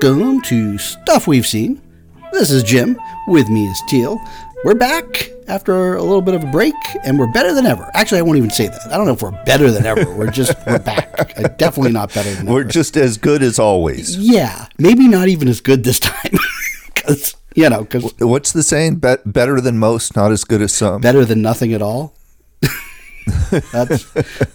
Welcome to Stuff We've Seen. This is Jim. With me is Teal. We're back after a little bit of a break, and we're better than ever. Actually, I won't even say that. I don't know if we're better than ever. We're just we're back. Uh, definitely not better than We're ever. just as good as always. Yeah, maybe not even as good this time. Because you know, because What's the saying? Bet better than most, not as good as some. better than nothing at all. That's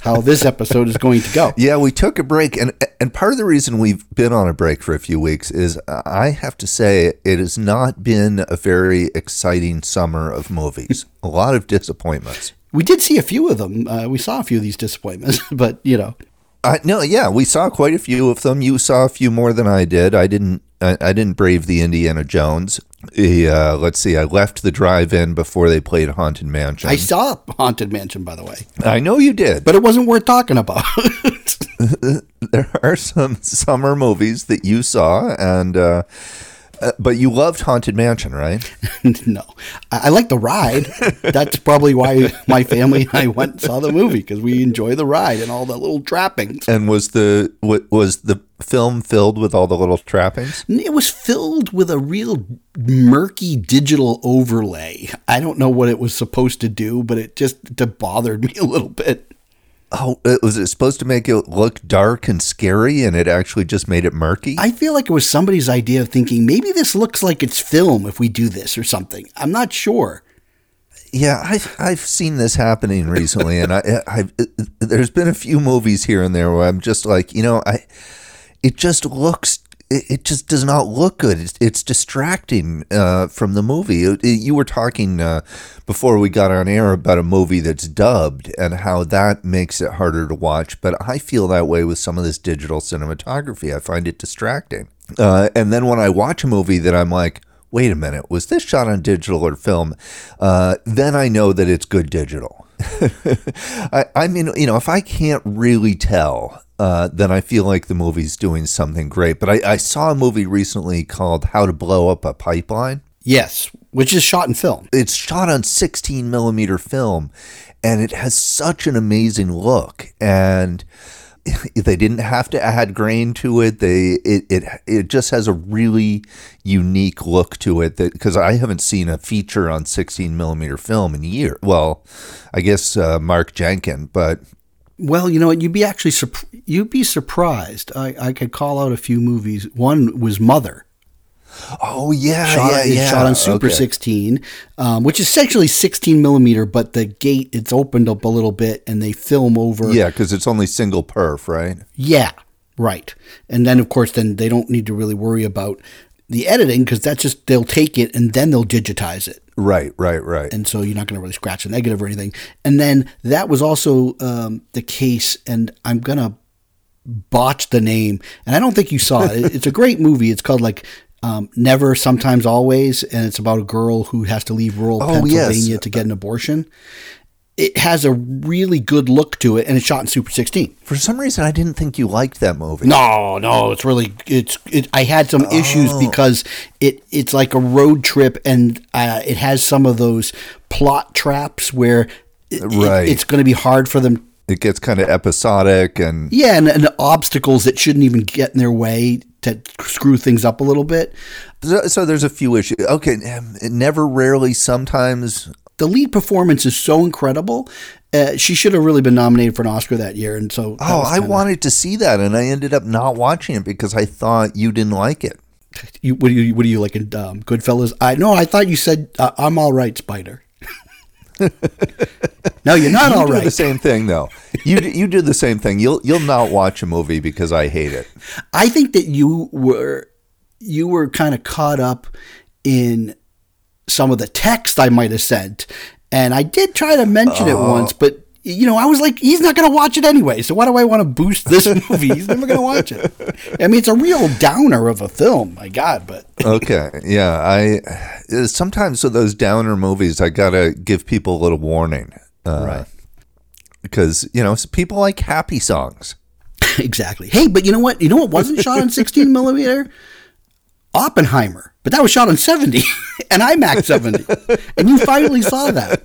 how this episode is going to go. Yeah, we took a break, and and part of the reason we've been on a break for a few weeks is uh, I have to say it has not been a very exciting summer of movies. a lot of disappointments. We did see a few of them. Uh, we saw a few of these disappointments, but you know, I no, yeah, we saw quite a few of them. You saw a few more than I did. I didn't. I, I didn't brave the Indiana Jones. Uh, let's see. I left the drive-in before they played Haunted Mansion. I saw Haunted Mansion, by the way, I know you did. but it wasn't worth talking about. there are some summer movies that you saw, and uh, uh, but you loved Haunted Mansion, right? no, I, I like the ride. That's probably why my family and I went and saw the movie because we enjoy the ride and all the little trappings. And was the wa- was the film filled with all the little trappings? It was filled with a real murky digital overlay. I don't know what it was supposed to do, but it just bothered me a little bit. Oh, it, was it supposed to make it look dark and scary, and it actually just made it murky? I feel like it was somebody's idea of thinking maybe this looks like it's film if we do this or something. I'm not sure. yeah, I've I've seen this happening recently, and I I've there's been a few movies here and there where I'm just like, you know, I it just looks. It it just does not look good. It's, it's distracting uh, from the movie. It- it- you were talking uh, before we got on air about a movie that's dubbed and how that makes it harder to watch. But I feel that way with some of this digital cinematography. I find it distracting. Uh, and then when I watch a movie that I'm like, wait a minute, was this shot on digital or film? Uh, then I know that it's good digital. I, I mean, you know, if I can't really tell, uh, then I feel like the movie's doing something great. But I, I saw a movie recently called How to Blow Up a Pipeline. Yes, which is shot in film. It's shot on 16 millimeter film, and it has such an amazing look. And they didn't have to add grain to it. They it it, it just has a really unique look to it that because I haven't seen a feature on 16 millimeter film in years. Well, I guess uh, Mark Jenkin, but Well, you know, what, you'd be actually surp- you'd be surprised. I, I could call out a few movies. One was Mother. oh yeah, shot, yeah, yeah. shot on Super Okay. 16, um, which is essentially 16 millimeter, but the gate it's opened up a little bit and they film over. Yeah, because it's only single perf, right? Yeah, right. And then of course, then they don't need to really worry about the editing because that's just they'll take it and then they'll digitize it. Right, right, right. and so you're not going to really scratch a negative or anything. And then that was also um, the case, and I'm going to botch the name, and I don't think you saw it. It's a great movie. It's called like um, Never, Sometimes, Always, and it's about a girl who has to leave rural Oh, yes. Pennsylvania to get an abortion. It has a really good look to it, and it's shot in Super 16. For some reason, I didn't think you liked that movie. No, no, it's really it's. It, I had some issues Oh. because it it's like a road trip, and uh, it has some of those plot traps where it, it- it's going to be hard for them. It gets kind of episodic and Yeah, and, and obstacles that shouldn't even get in their way to screw things up a little bit. So, so there's a few issues. Okay, um, never, rarely, sometimes. The lead performance is so incredible. Uh, she should have really been nominated for an Oscar that year, and so Oh, I wanted to see that, and I ended up not watching it because I thought you didn't like it. You, what do you what do you like in um, Goodfellas? I no, I thought you said uh, I'm all right, Spider. no, you're not You all do right. the same thing, though. You you do the same thing. You'll you'll not watch a movie because I hate it. I think that you were you were kind of caught up in some of the text I might have sent, and I did try to mention it once, but you know I was like, he's not going to watch it anyway, so why do I want to boost this movie? He's never going to watch it. I mean, it's a real downer of a film, my God, but Okay, yeah. I uh, sometimes with those downer movies, I gotta give people a little warning, uh, Right. Because you know people like happy songs. exactly. Hey, but you know what? You know what wasn't shot on 16 millimeter? Oppenheimer, but that was shot on 70 and IMAX 70, and you finally saw that.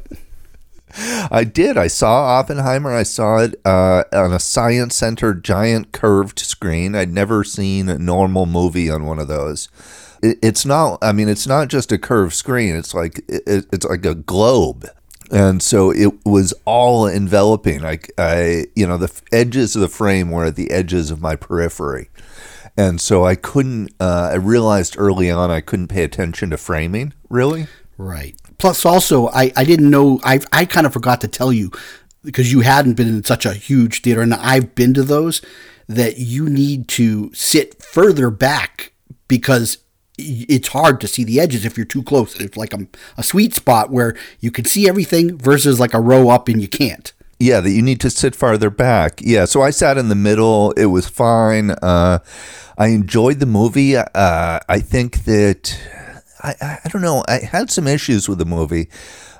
I did. I saw Oppenheimer. I saw it uh, on a Science Center giant curved screen. I'd never seen a normal movie on one of those. It, it's not. I mean, it's not just a curved screen. It's like it, it's like a globe, and so it was all enveloping. Like I, you know, the edges of the frame were at the edges of my periphery, and so I couldn't. Uh, I realized early on I couldn't pay attention to framing. Really, Right. Plus, also, I, I didn't know, I, I kind of forgot to tell you because you hadn't been in such a huge theater, and I've been to those, that you need to sit further back because it's hard to see the edges if you're too close. It's like a, a sweet spot where you can see everything versus like a row up and you can't. Yeah, that you need to sit farther back. Yeah, so I sat in the middle. It was fine. Uh, I enjoyed the movie. Uh, I think that I, I, don't know. I had some issues with the movie.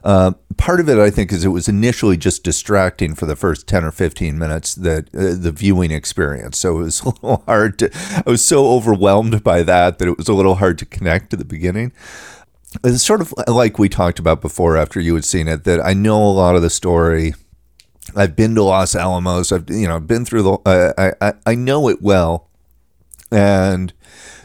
Uh, part of it, I think, is it was initially just distracting for the first ten or fifteen minutes that uh, the viewing experience. So it was a little hard to. I was so overwhelmed by that that it was a little hard to connect at the beginning. It's sort of like we talked about before after you had seen it. That I know a lot of the story. I've been to Los Alamos. I've you know been through the. Uh, I, I I know it well, and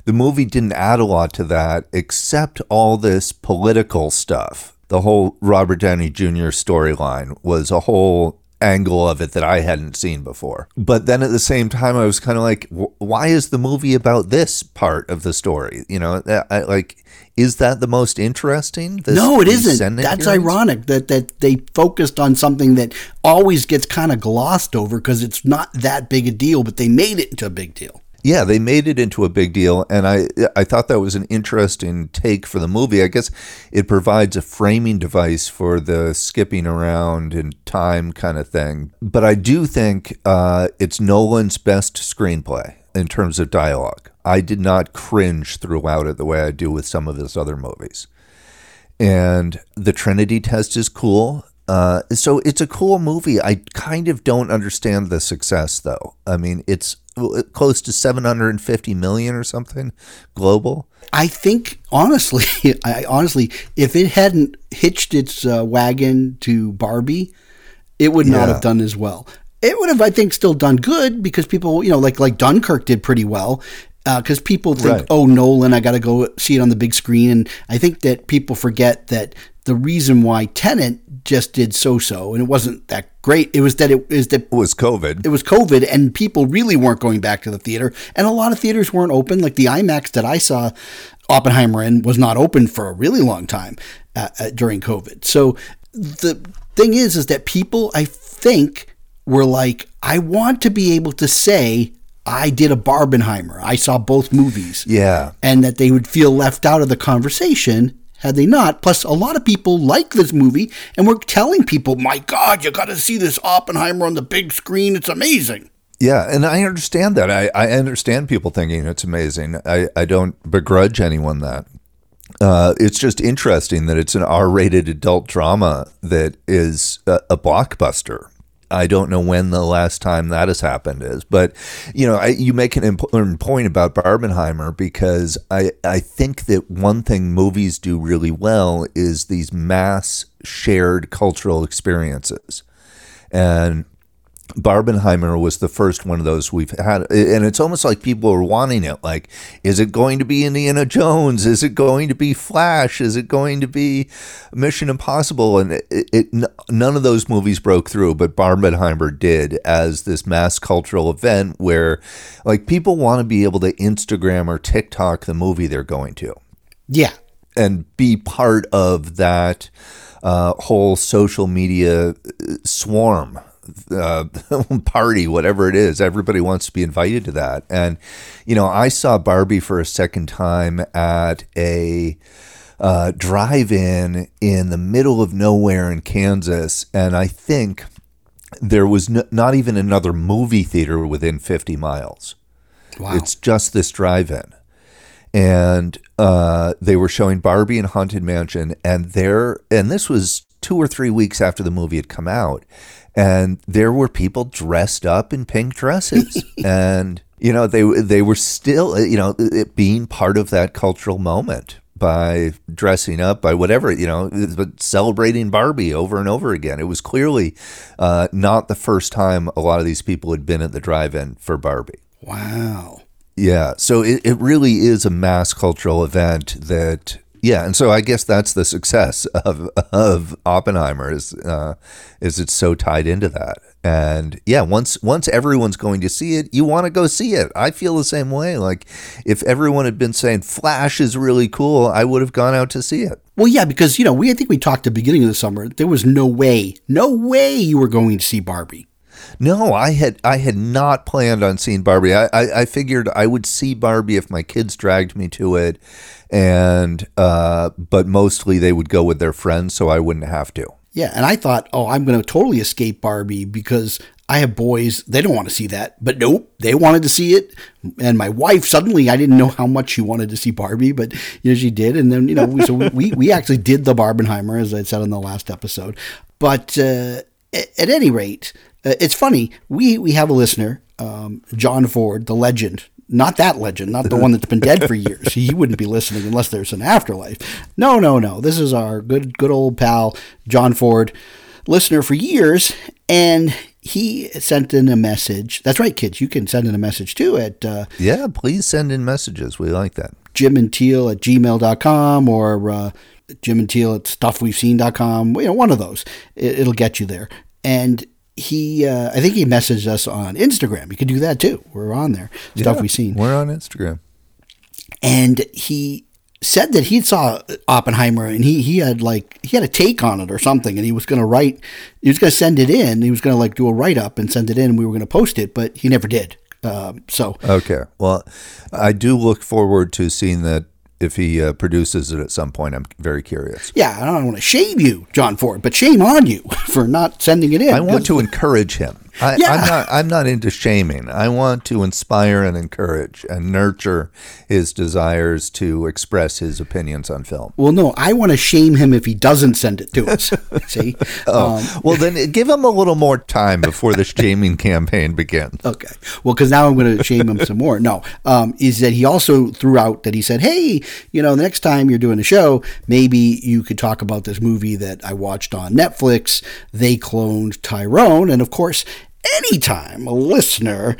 the movie didn't add a lot to that except all this political stuff. The whole Robert Downey Jr. storyline was a whole angle of it that I hadn't seen before. But then at the same time, I was kind of like, why is the movie about this part of the story? You know, I, like, is that the most interesting? This, no, it isn't. That's hearings? ironic that that they focused on something that always gets kind of glossed over because it's not that big a deal, but they made it into a big deal. Yeah, they made it into a big deal, and I I thought that was an interesting take for the movie. I guess it provides a framing device for the skipping around in time kind of thing. But I do think uh, it's Nolan's best screenplay in terms of dialogue. I did not cringe throughout it the way I do with some of his other movies. And the Trinity test is cool. Uh, so it's a cool movie. I kind of don't understand the success, though. I mean, it's close to 750 million or something global. I think honestly, I honestly, if it hadn't hitched its uh, wagon to Barbie, it would not yeah. have done as well. It would have, I think, still done good because people, you know, like like Dunkirk did pretty well, because uh, people think, right. oh, Nolan, I got to go see it on the big screen. And I think that people forget that the reason why Tenet just did so-so and it wasn't that great. It was that it is that it was COVID. It was COVID, and people really weren't going back to the theater, and a lot of theaters weren't open. Like the IMAX that I saw Oppenheimer in was not open for a really long time uh, uh, during COVID. So the thing is, is that people, I think, were like, I want to be able to say I did a Barbenheimer. I saw both movies. Yeah. And that they would feel left out of the conversation had they not. Plus, a lot of people like this movie, and we're telling people, my God, you got to see this Oppenheimer on the big screen. It's amazing. Yeah, and I understand that. I, I understand people thinking it's amazing. I, I don't begrudge anyone that. Uh, it's just interesting that it's an R rated adult drama that is a, a blockbuster. I don't know when the last time that has happened is, but you know, I, you make an important point about Barbenheimer because I I think that one thing movies do really well is these mass shared cultural experiences, and Barbenheimer was the first one of those we've had, and it's almost like people are wanting it. Like, is it going to be Indiana Jones? Is it going to be Flash? Is it going to be Mission Impossible? And it, it none of those movies broke through, but Barbenheimer did as this mass cultural event where, like, people want to be able to Instagram or TikTok the movie they're going to. Yeah, and be part of that uh, whole social media uh, swarm uh, party, whatever it is. Everybody wants to be invited to that. And, you know, I saw Barbie for a second time at a uh, drive in in the middle of nowhere in Kansas. And I think there was n- not even another movie theater within 50 miles. Wow. It's just this drive in. And uh, they were showing Barbie and Haunted Mansion, and there, and this was two or three weeks after the movie had come out and there were people dressed up in pink dresses and you know they they were still you know being part of that cultural moment by dressing up, by whatever, you know, but celebrating Barbie over and over again. It was clearly uh, not the first time a lot of these people had been at the drive in for Barbie. Wow. Yeah. So it, it really is a mass cultural event that yeah, and so I guess that's the success of of Oppenheimer is uh, is it's so tied into that. And yeah, once once everyone's going to see it, you want to go see it. I feel the same way. Like if everyone had been saying Flash is really cool, I would have gone out to see it. Well, yeah, because you know we I think we talked at the beginning of the summer. There was no way, no way you were going to see Barbie. No, I had I had not planned on seeing Barbie. I, I, I figured I would see Barbie if my kids dragged me to it, and uh, but mostly they would go with their friends, so I wouldn't have to. Yeah, and I thought, oh, I'm going to totally escape Barbie because I have boys. They don't want to see that, but nope, they wanted to see it. And my wife suddenly, I didn't know how much she wanted to see Barbie, but you know she did. And then you know, we, so we we actually did the Barbenheimer, as I said in the last episode. But uh, at any rate, uh, it's funny. We we have a listener, um, John Ford, the legend. Not that legend, not the one that's been dead for years. He wouldn't be listening unless there's an afterlife. No, no, no. This is our good good old pal John Ford, listener for years, and he sent in a message. That's right, kids. You can send in a message too at uh, Yeah, please send in messages. We like that. Jim and Teal at gmail.com or uh, Jim and Teal at stuffwe'veseen.com. You know, one of those. It, it'll get you there. And he, uh, I think he messaged us on Instagram. You can do that too. We're on there. Stuff Yeah, we've seen. We're on Instagram. And he said that he saw Oppenheimer and he, he had like, he had a take on it or something and he was going to write, he was going to send it in. He was going to like do a write up and send it in and we were going to post it, but he never did. Um, so Okay. Well, I do look forward to seeing that if he uh, produces it at some point. I'm very curious. yeah, I don't want to shame you, John Ford, but shame on you for not sending it in. I want to encourage him. I, Yeah. I'm not. I'm not into shaming. I want to inspire and encourage and nurture his desires to express his opinions on film. Well, no, I want to shame him if he doesn't send it to us. See? Um, Well, then give him a little more time before the shaming campaign begins. okay. Well, because now I'm going to shame him some more. No, um, is that he also threw out that he said, hey, you know, the next time you're doing a show, maybe you could talk about this movie that I watched on Netflix. They cloned Tyrone. And of course, anytime a listener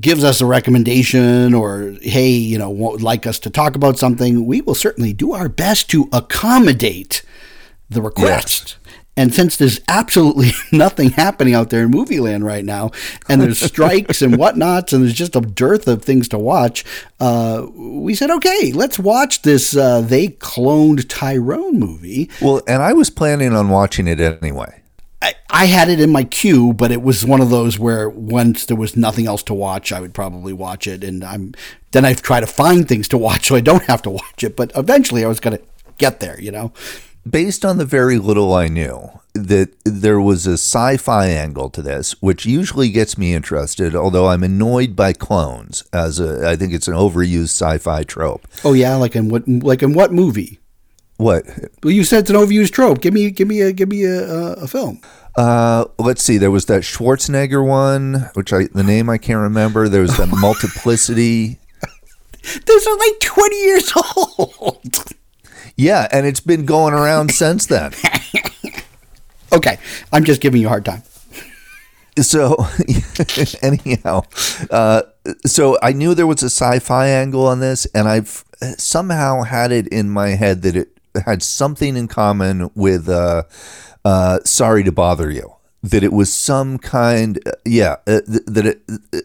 gives us a recommendation or hey you know would like us to talk about something we will certainly do our best to accommodate the request. And since there's absolutely nothing happening out there in movie land right now and there's strikes and whatnots and there's just a dearth of things to watch uh, we said okay let's watch this uh, they cloned tyrone movie. Well, and I was planning on watching it anyway. I, I had it in my queue, but it was one of those where once there was nothing else to watch, I would probably watch it, and I'm then I try to find things to watch so I don't have to watch it. But eventually, I was gonna get there, you know. based on the very little I knew, that there was a sci fi angle to this, which usually gets me interested, although I'm annoyed by clones, as a, I think it's an overused sci fi trope. Oh yeah, like in what like in what movie? What? Well, you said it's an overused trope. Give me give me a give me a, a, a film. Uh, let's see. There was that Schwarzenegger one, which I the name I can't remember. There was that Multiplicity. Those are like twenty years old. Yeah, and it's been going around since then. okay, I'm just giving you a hard time. So, anyhow, uh, so I knew there was a sci-fi angle on this, and I've somehow had it in my head that it had something in common with uh, uh, "Sorry to Bother You." That it was some kind, yeah. Uh, th- that it,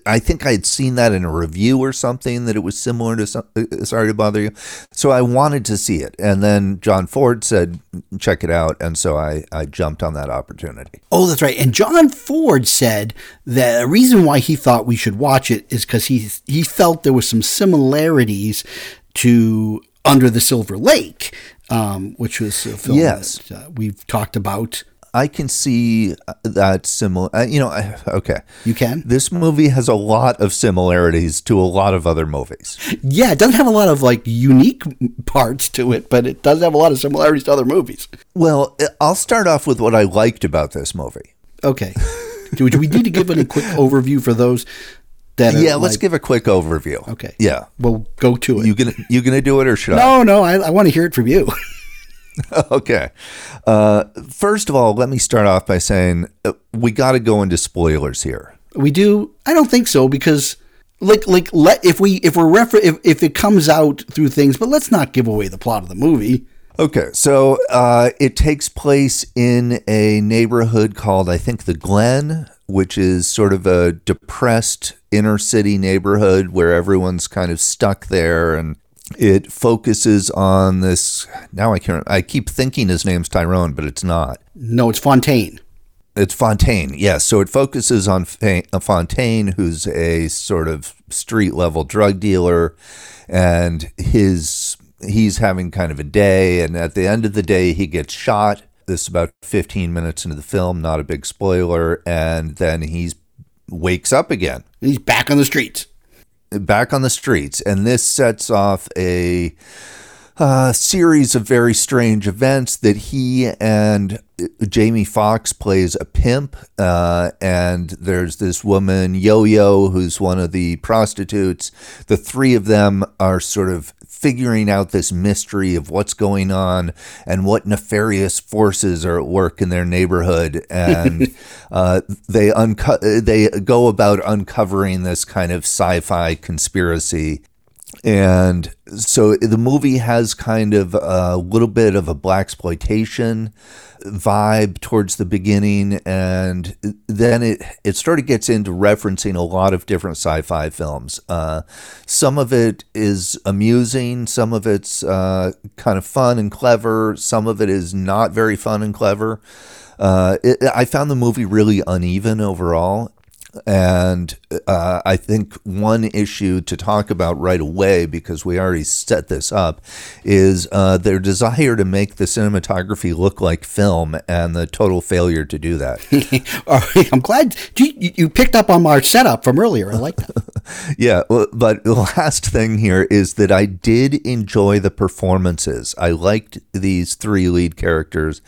I think I had seen that in a review or something. That it was similar to some, uh, "Sorry to Bother You," so I wanted to see it. And then John Ford said, "Check it out," and so I I jumped on that opportunity. Oh, that's right. And John Ford said that the reason why he thought we should watch it is because he he felt there was some similarities to Under the Silver Lake, um, which was a film Yes. that uh, we've talked about. I can see uh, that similar. Uh, you know, I- okay. You can? This movie has a lot of similarities to a lot of other movies. Yeah, it doesn't have a lot of like unique parts to it, but it does have a lot of similarities to other movies. Well, uh, I'll start off with what I liked about this movie. Okay. do, do we need to give any quick overview for those that Yeah, let's like- give a quick overview. Okay. Yeah. Well, go to it. You gonna you gonna do it or should I? no, no, I, I want to hear it from you. Okay. Uh, first of all, let me start off by saying uh, we got to go into spoilers here. we do. I don't think so because, like, like let if we if we're refer if if it comes out through things, but let's not give away the plot of the movie. Okay, so uh, it takes place in a neighborhood called, I think, the Glen, which is sort of a depressed inner city neighborhood where everyone's kind of stuck there, and it focuses on this. Now I can't. I keep thinking his name's Tyrone, but it's not. No, it's Fontaine. It's Fontaine, yes. So it focuses on Fa- uh, Fontaine, who's a sort of street level drug dealer, and his he's having kind of a day, and at the end of the day, he gets shot. This is about 15 minutes into the film, not a big spoiler, and then he's wakes up again He's back on the streets. back on the streets, and this sets off a uh, series of very strange events that he and uh, Jamie Foxx plays a pimp, uh, and there's this woman Yo Yo who's one of the prostitutes. The three of them are sort of figuring out this mystery of what's going on and what nefarious forces are at work in their neighborhood, and uh, they unco- they go about uncovering this kind of sci-fi conspiracy. And so the movie has kind of a little bit of a blaxploitation vibe towards the beginning, and then it it sort of gets into referencing a lot of different sci-fi films. Uh, some of it is amusing, some of it's uh, kind of fun and clever, some of it is not very fun and clever. Uh, it, I found the movie really uneven overall. And uh, I think one issue to talk about right away, because we already set this up, is uh, their desire to make the cinematography look like film and the total failure to do that. I'm glad you, you picked up on our setup from earlier. I like that. yeah, but the last thing here is that I did enjoy the performances. I liked these three lead characters.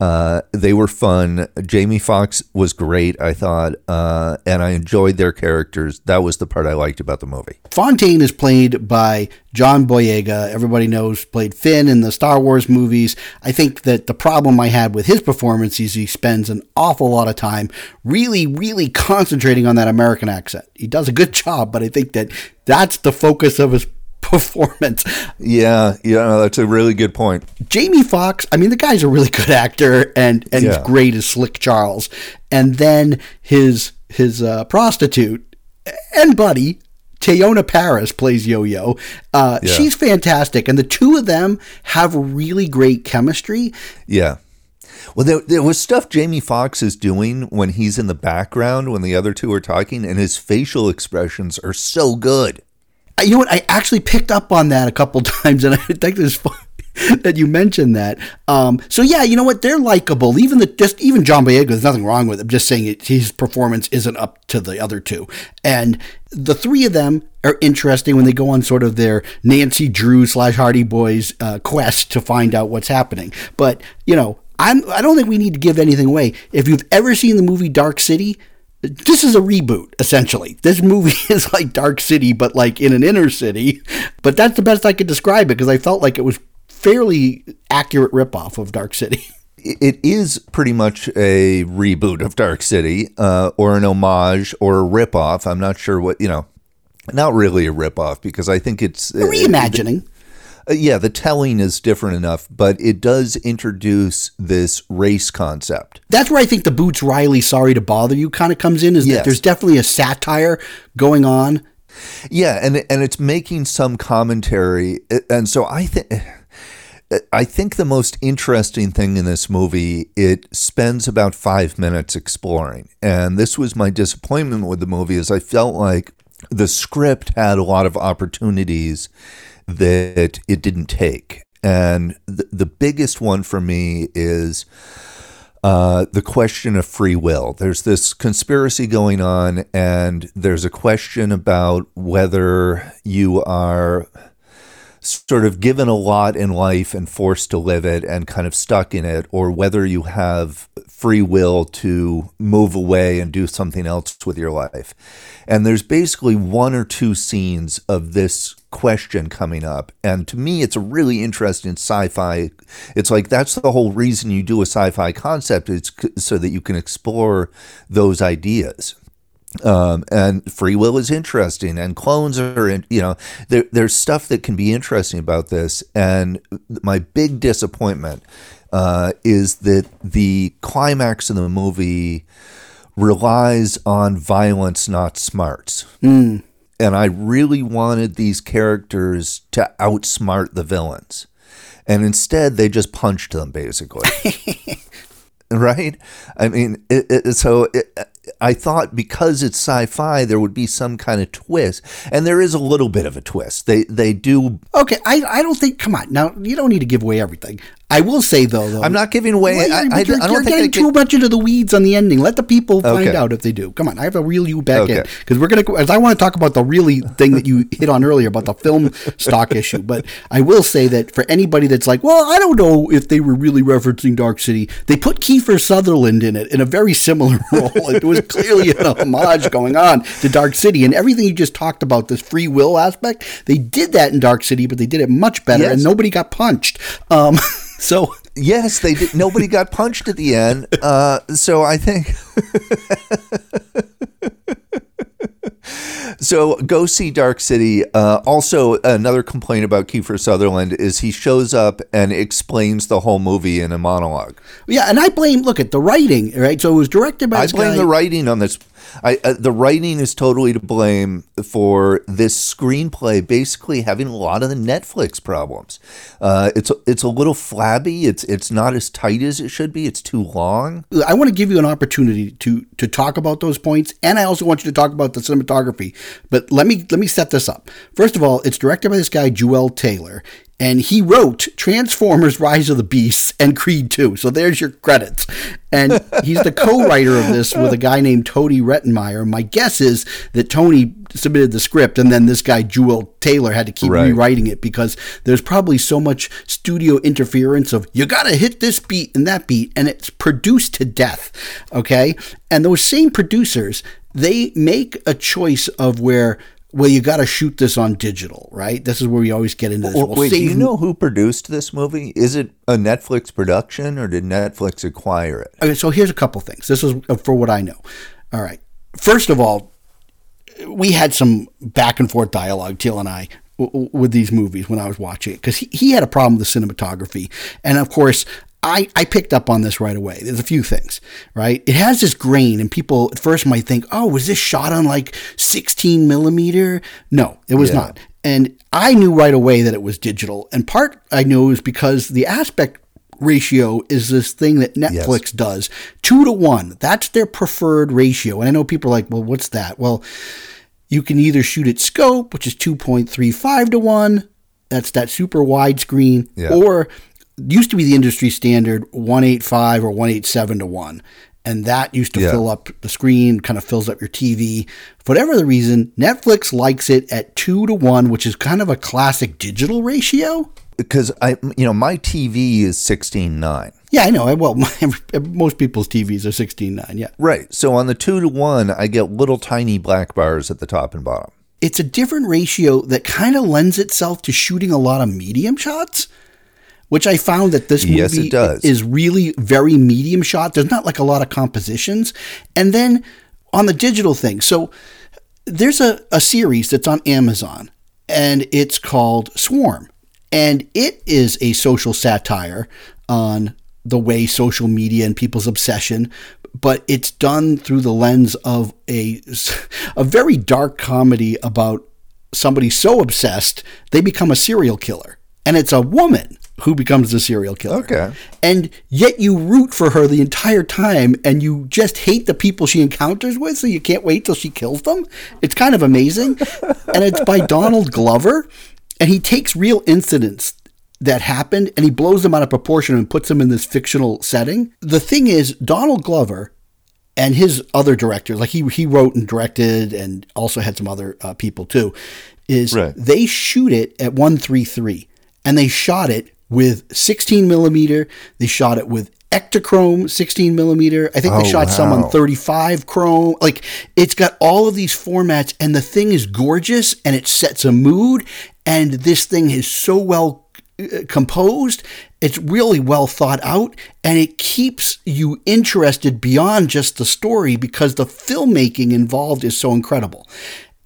Uh, they were fun. Jamie Foxx was great, I thought, uh, and I enjoyed their characters. That was the part I liked about the movie. Fontaine is played by John Boyega. Everybody knows played Finn in the Star Wars movies. I think that the problem I had with his performance is he spends an awful lot of time really, really concentrating on that American accent. He does a good job, but I think that that's the focus of his performance. Yeah, yeah, that's a really good point. Jamie Foxx, I mean, the guy's a really good actor and, and he's great as Slick Charles. And then his his uh, prostitute and buddy, Teyonah Parris plays Yo Yo. Uh, Yeah. She's fantastic. And the two of them have really great chemistry. Yeah. Well, there, there was stuff Jamie Foxx is doing when he's in the background when the other two are talking, and his facial expressions are so good. You know what? I actually picked up on that a couple times, and I think fun that you mentioned that. Um, so yeah, you know what? They're likable. Even the just even John Boyega, there's nothing wrong with him. Just saying it, his performance isn't up to the other two, and the three of them are interesting when they go on sort of their Nancy Drew slash Hardy Boys uh, quest to find out what's happening. But you know, I'm I don't think we need to give anything away. If you've ever seen the movie Dark City, this is a reboot essentially this movie is like dark city but like in an inner city but that's the best i could describe it because i felt like it was fairly accurate ripoff of dark city It is pretty much a reboot of Dark City, uh, or an homage, or a ripoff. I'm not sure what you know. Not really a ripoff because I think it's reimagining Uh, yeah, the telling is different enough, but it does introduce this race concept. that's where i think the boots riley sorry to bother you kind of comes in is Yes. that there's definitely a satire going on Yeah, and and it's making some commentary, and so I think. I think the most interesting thing in this movie, it spends about five minutes exploring. And this was my disappointment with the movie, is I felt like the script had a lot of opportunities that it didn't take. And the, the biggest one for me is uh, the question of free will. There's this conspiracy going on, and there's a question about whether you are sort of given a lot in life and forced to live it and kind of stuck in it, or whether you have free will to move away and do something else with your life. And there's basically one or two scenes of this question coming up. And to me, it's a really interesting sci fi. It's like that's the whole reason you do a sci fi concept, it's so that you can explore those ideas. Um, and free will is interesting, and clones are, in, you know, there, there's stuff that can be interesting about this. And my big disappointment uh, is that the climax of the movie relies on violence, not smarts. Mm. And I really wanted these characters to outsmart the villains. And instead, they just punched them, basically. right? I mean, it, it, so it, I thought because it's sci-fi, there would be some kind of twist, and there is a little bit of a twist. They they do. Okay, I I don't think. Come on, now you don't need to give away everything. I will say though, though I'm not giving away. Well, I, you're, I, you're, I don't you're think getting too much into the weeds on the ending. Let the people find Okay. out if they do. Come on, I have to reel you back in because we're gonna. As I want to talk about the really thing that you hit on earlier about the film stock issue. But I will say that for anybody that's like, well, I don't know if they were really referencing Dark City, they put Kiefer Sutherland in it in a very similar role. it was clearly an homage going on to Dark City, and everything you just talked about this free will aspect. They did that in Dark City, but they did it much better, Yes. and nobody got punched. Um, so. yes, they did. Nobody got punched at the end. Uh, so I think. So go see Dark City. Uh, also, another complaint about Kiefer Sutherland is he shows up and explains the whole movie in a monologue. Yeah, and I blame. Look at the writing, right? So it was directed by I blame guy. the writing on this. I, uh, the writing is totally to blame for this screenplay basically having a lot of the Netflix problems. Uh, it's it's a little flabby. It's it's not as tight as it should be. It's too long. I want to give you an opportunity to to talk about those points, and I also want you to talk about the cinematography. But let me let me set this up. First of all, it's directed by this guy Joel Taylor, and he wrote Transformers: Rise of the Beasts and Creed 2. So there's your credits. And he's the co-writer of this with a guy named Tony Rettenmaier. My guess is that Tony submitted the script, and then this guy Juel Taylor had to keep Right. rewriting it because there's probably so much studio interference of you got to hit this beat and that beat, and it's produced to death. Okay, and those same producers they make a choice of where. Well, you got to shoot this on digital, right? This is where we always get into this. Well, wait, do you know who produced this movie? Is it a Netflix production or did Netflix acquire it? Okay, so here's a couple things. This is uh, for what I know. All right. First of all, we had some back and forth dialogue, Teal and I, with these movies when I was watching it because he, he had a problem with the cinematography, and of course. I, I picked up on this right away. There's a few things, right? It has this grain, and people at first might think, oh, was this shot on like 16 millimeter? No, it was Yeah. not. And I knew right away that it was digital. And part I knew is because the aspect ratio is this thing that Netflix does two to one. That's their preferred ratio. And I know people are like, well, what's that? Well, you can either shoot at scope, which is 2.35 to 1. That's that super widescreen. Yeah. Or used to be the industry standard 185 or 187 to 1. And that used to Yeah. fill up the screen, kind of fills up your TV. For whatever the reason, Netflix likes it at 2 to 1, which is kind of a classic digital ratio. Because I, you know, my TV is sixteen nine. Yeah, I know. Well, most people's TVs are 16.9. Yeah. Right. So on the two to one, I get little tiny black bars at the top and bottom. It's a different ratio that kind of lends itself to shooting a lot of medium shots, which I found that this movie Yes, it does. is really very medium shot. There's not like a lot of compositions. And then on the digital thing, so there's a, a series that's on Amazon and it's called Swarm. And it is a social satire on the way social media and people's obsession, but it's done through the lens of a, a very dark comedy about somebody so obsessed they become a serial killer. And it's a woman who becomes the serial killer. Okay. And yet you root for her the entire time and you just hate the people she encounters with, so you can't wait till she kills them. It's kind of amazing. and it's by Donald Glover. And he takes real incidents that happened and he blows them out of proportion and puts them in this fictional setting. The thing is, Donald Glover and his other directors, like he he wrote and directed, and also had some other uh, people too. is Right. they shoot it at 133 and they shot it with 16 millimeter. They shot it with Ektachrome 16 millimeter. I think they Oh, shot some on 35 chrome. Like it's got all of these formats, and the thing is gorgeous, and it sets a mood. And this thing is so well uh, composed. It's really well thought out, and it keeps you interested beyond just the story because the filmmaking involved is so incredible.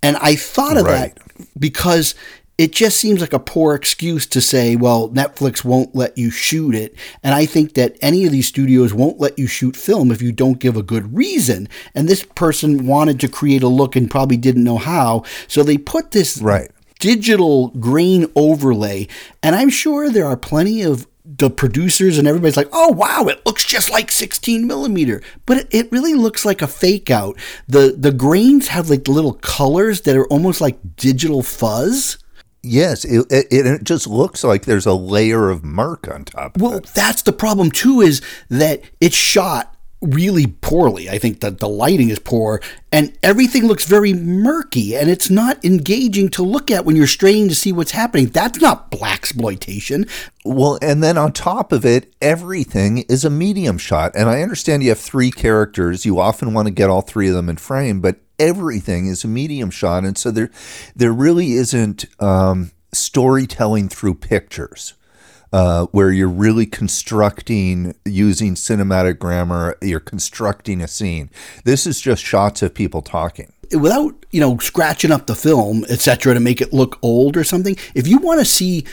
And I thought of Right. that because it just seems like a poor excuse to say, well, Netflix won't let you shoot it. And I think that any of these studios won't let you shoot film if you don't give a good reason. And this person wanted to create a look and probably didn't know how. So they put this Right. digital grain overlay. And I'm sure there are plenty of the producers and everybody's like, oh wow, it looks just like 16 millimeter, but it, it really looks like a fake out. The the grains have like little colors that are almost like digital fuzz. Yes, it, it, it just looks like there's a layer of murk on top Well, that's the problem too, is that it's shot really poorly. I think that the lighting is poor and everything looks very murky and it's not engaging to look at when you're straining to see what's happening. That's not blaxploitation. Well, and then on top of it, everything is a medium shot. And I understand you have three characters. You often want to get all three of them in frame, but everything is a medium shot. And so there, there really isn't um, storytelling through pictures. Uh, where you're really constructing using cinematic grammar, you're constructing a scene. This is just shots of people talking. without you know scratching up the film etc to make it look old or something if you want to see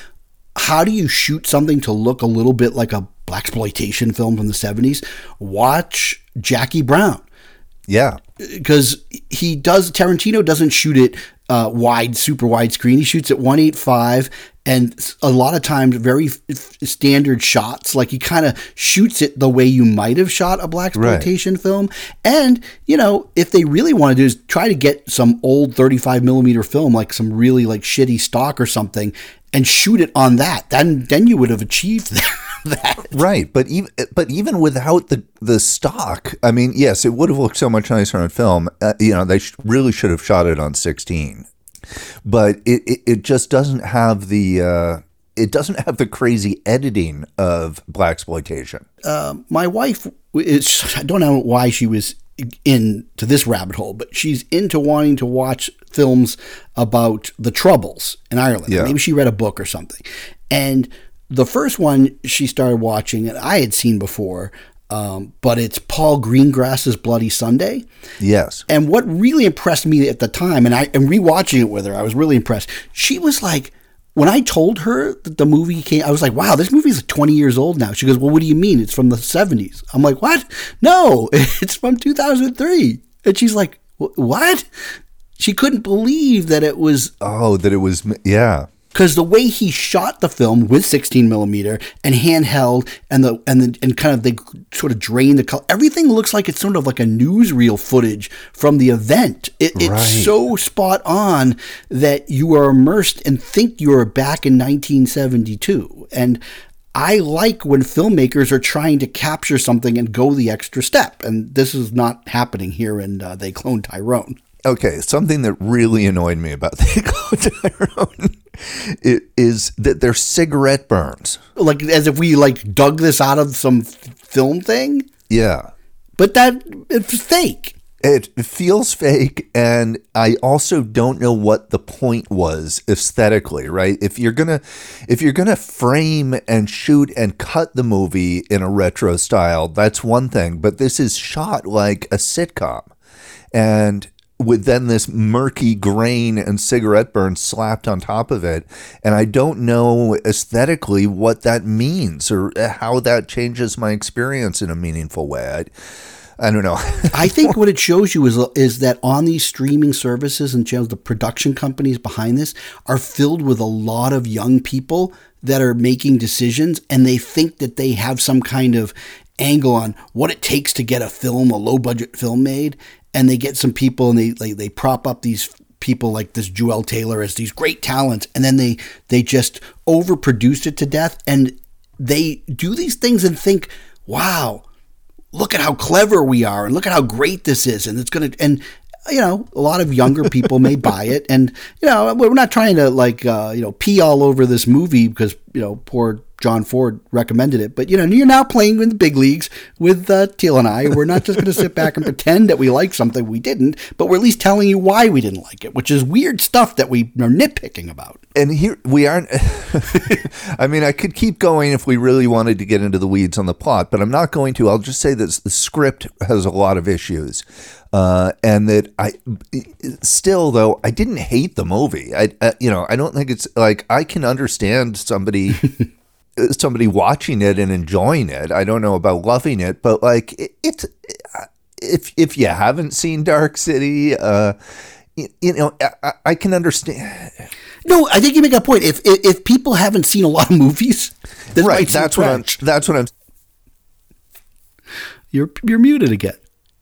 how do you shoot something to look a little bit like a blaxploitation film from the 70s watch jackie brown Yeah, because he does Tarantino doesn't shoot it uh, wide, super wide screen. He shoots at one eight five, and a lot of times very f- standard shots. Like he kind of shoots it the way you might have shot a blaxploitation film. And you know, if they really want to do is try to get some old thirty five millimeter film, like some really like shitty stock or something, and shoot it on that. Then then you would have achieved that. Right, but even but even without the the stock, I mean, yes, it would have looked so much nicer on film. Uh, you know, they sh- really should have shot it on sixteen, but it, it it just doesn't have the uh, it doesn't have the crazy editing of blaxploitation. my wife is I don't know why she was into this rabbit hole, but she's into wanting to watch films about the troubles in Ireland. Yeah. Maybe she read a book or something. And the first one she started watching, and I had seen before, um, but it's Paul Greengrass's Bloody Sunday. Yes, And what really impressed me at the time, and I am rewatching it with her, I was really impressed. She was like, when I told her that the movie came, I was like, wow, this movie is 20 years old now. She goes, well, what do you mean? It's from the 70s. I'm like, what? No, it's from 2003. And she's like, what? She couldn't believe that it was oh, that it was yeah. Because the way he shot the film with 16 millimeter and handheld and the and the and kind of they sort of drain the color everything looks like it's sort of like a newsreel footage from the event it, it's Right. so spot on that you are immersed and think you're back in 1972 and I like when filmmakers are trying to capture something and go the extra step, and this is not happening here in uh, They Clone Tyrone. Okay, something that really annoyed me about the Tyrone i- is that they're cigarette burns. Like as if we like dug this out of some film thing. Yeah. But that it's fake. It feels fake, and I also don't know what the point was aesthetically. Right? If you're gonna, if you're gonna frame and shoot and cut the movie in a retro style, that's one thing. But this is shot like a sitcom, and with then this murky grain and cigarette burn slapped on top of it, and I don't know aesthetically what that means or how that changes my experience in a meaningful way. I, I don't know. I think what it shows you is is that on these streaming services and channels, the production companies behind this are filled with a lot of young people that are making decisions, and they think that they have some kind of angle on what it takes to get a film, a low budget film made, and they get some people and they they, they prop up these people like this Joel Taylor as these great talents, and then they they just overproduce it to death, and they do these things and think, wow look at how clever we are and look at how great this is and it's going to and you know, a lot of younger people may buy it, and you know, we're not trying to like uh, you know pee all over this movie because you know poor John Ford recommended it. But you know, you're now playing in the big leagues with uh, Teal and I. We're not just going to sit back and pretend that we like something we didn't, but we're at least telling you why we didn't like it, which is weird stuff that we are nitpicking about. And here we aren't. I mean, I could keep going if we really wanted to get into the weeds on the plot, but I'm not going to. I'll just say that the script has a lot of issues. Uh, and that I still though I didn't hate the movie. I, uh, you know I don't think it's like I can understand somebody somebody watching it and enjoying it. I don't know about loving it, but like it, it's if if you haven't seen Dark City, uh, you, you know I, I, can understand. No, I think you make a point. If if, if people haven't seen a lot of movies, right? That's what I'm. That's what I'm. You're you're muted again.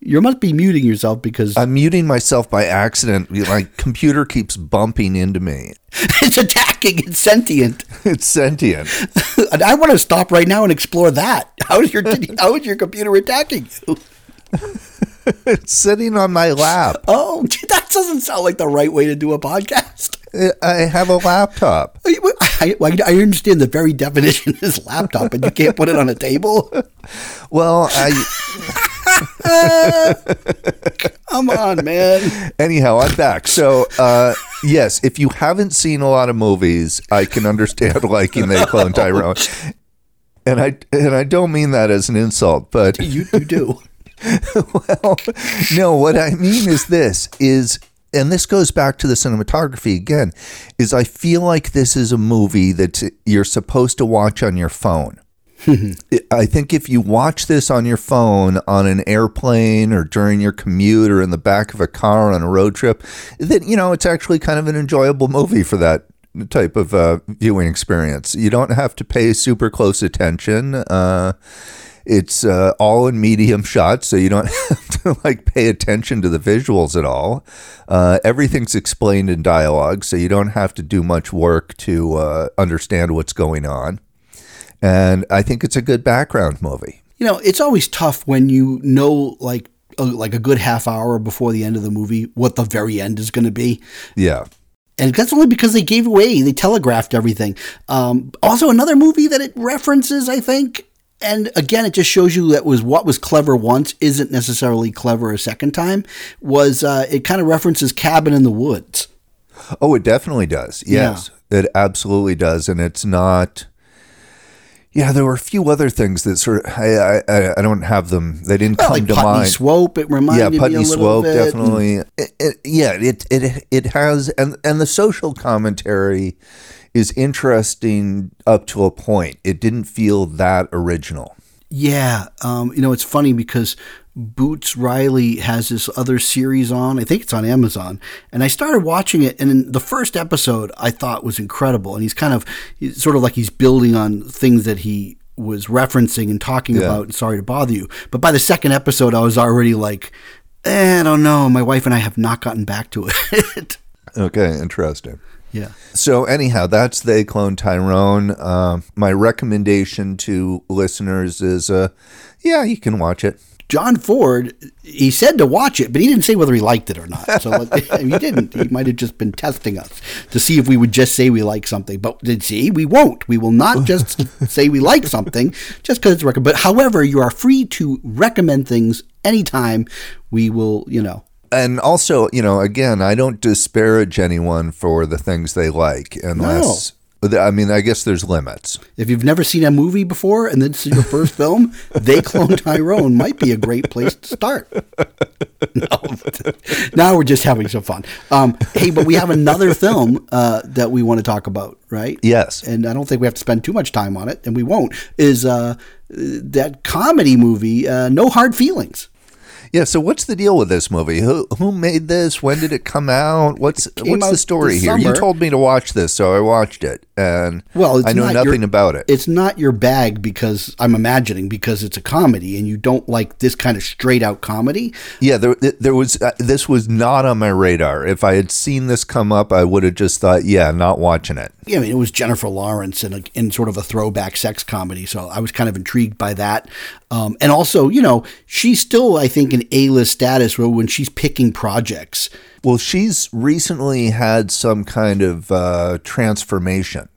You must be muting yourself because I'm muting myself by accident. My computer keeps bumping into me. it's attacking. It's sentient. It's sentient. and I want to stop right now and explore that. How is your how is your computer attacking you? it's sitting on my lap. Oh, that doesn't sound like the right way to do a podcast. I have a laptop. I, I, understand the very definition is laptop, and you can't put it on a table. Well, I. Come on, man. Anyhow, I'm back. So, uh, yes, if you haven't seen a lot of movies, I can understand liking They Clone Tyrone. And I and I don't mean that as an insult, but you, you do. well, no, what I mean is this is and this goes back to the cinematography again is I feel like this is a movie that you're supposed to watch on your phone. I think if you watch this on your phone on an airplane or during your commute or in the back of a car on a road trip, then you know it's actually kind of an enjoyable movie for that type of uh, viewing experience. You don't have to pay super close attention. Uh, it's uh, all in medium shots, so you don't have to like pay attention to the visuals at all. Uh, everything's explained in dialogue, so you don't have to do much work to uh, understand what's going on. And I think it's a good background movie. You know, it's always tough when you know, like, a, like a good half hour before the end of the movie, what the very end is going to be. Yeah and that's only because they gave away, they telegraphed everything. Um, also, another movie that it references, I think, and again, it just shows you that was what was clever once isn't necessarily clever a second time. Was uh, it kind of references Cabin in the Woods? Oh, it definitely does. Yes, yeah. it absolutely does, and it's not. Yeah, there were a few other things that sort of I I, I don't have them. They didn't come like to Putney mind. Swope, it reminded yeah, Putney me a Swope bit. definitely. It, it, yeah, it it it has and and the social commentary is interesting up to a point. It didn't feel that original. Yeah, um, you know it's funny because Boots Riley has this other series on. I think it's on Amazon, and I started watching it. And in the first episode, I thought was incredible. And he's kind of he's sort of like he's building on things that he was referencing and talking yeah. about. Sorry to bother you, but by the second episode, I was already like, eh, I don't know. My wife and I have not gotten back to it. okay, interesting. Yeah. So anyhow, that's they clone Tyrone. Uh, my recommendation to listeners is, uh, yeah, you can watch it. John Ford, he said to watch it, but he didn't say whether he liked it or not. So if he didn't. He might have just been testing us to see if we would just say we like something. But did see we won't. We will not just say we like something just because it's recommended. But however, you are free to recommend things anytime. We will, you know, and also, you know, again, I don't disparage anyone for the things they like unless. No. I mean, I guess there's limits. If you've never seen a movie before and this is your first film, They Clone Tyrone might be a great place to start. No, now we're just having some fun. Um, hey, but we have another film uh, that we want to talk about, right? Yes. And I don't think we have to spend too much time on it, and we won't. Is uh, that comedy movie, uh, No Hard Feelings? Yeah. So what's the deal with this movie? Who who made this? When did it come out? What's what's the story here? You told me to watch this, so I watched it, and well, I know nothing your, about it. It's not your bag because I'm imagining because it's a comedy, and you don't like this kind of straight out comedy. Yeah, there there was uh, this was not on my radar. If I had seen this come up, I would have just thought, yeah, not watching it. Yeah, I mean, it was Jennifer Lawrence in, a, in sort of a throwback sex comedy, so I was kind of intrigued by that. Um, and also, you know, she's still, I think, an an A-list status when she's picking projects. Well, she's recently had some kind of uh, transformation.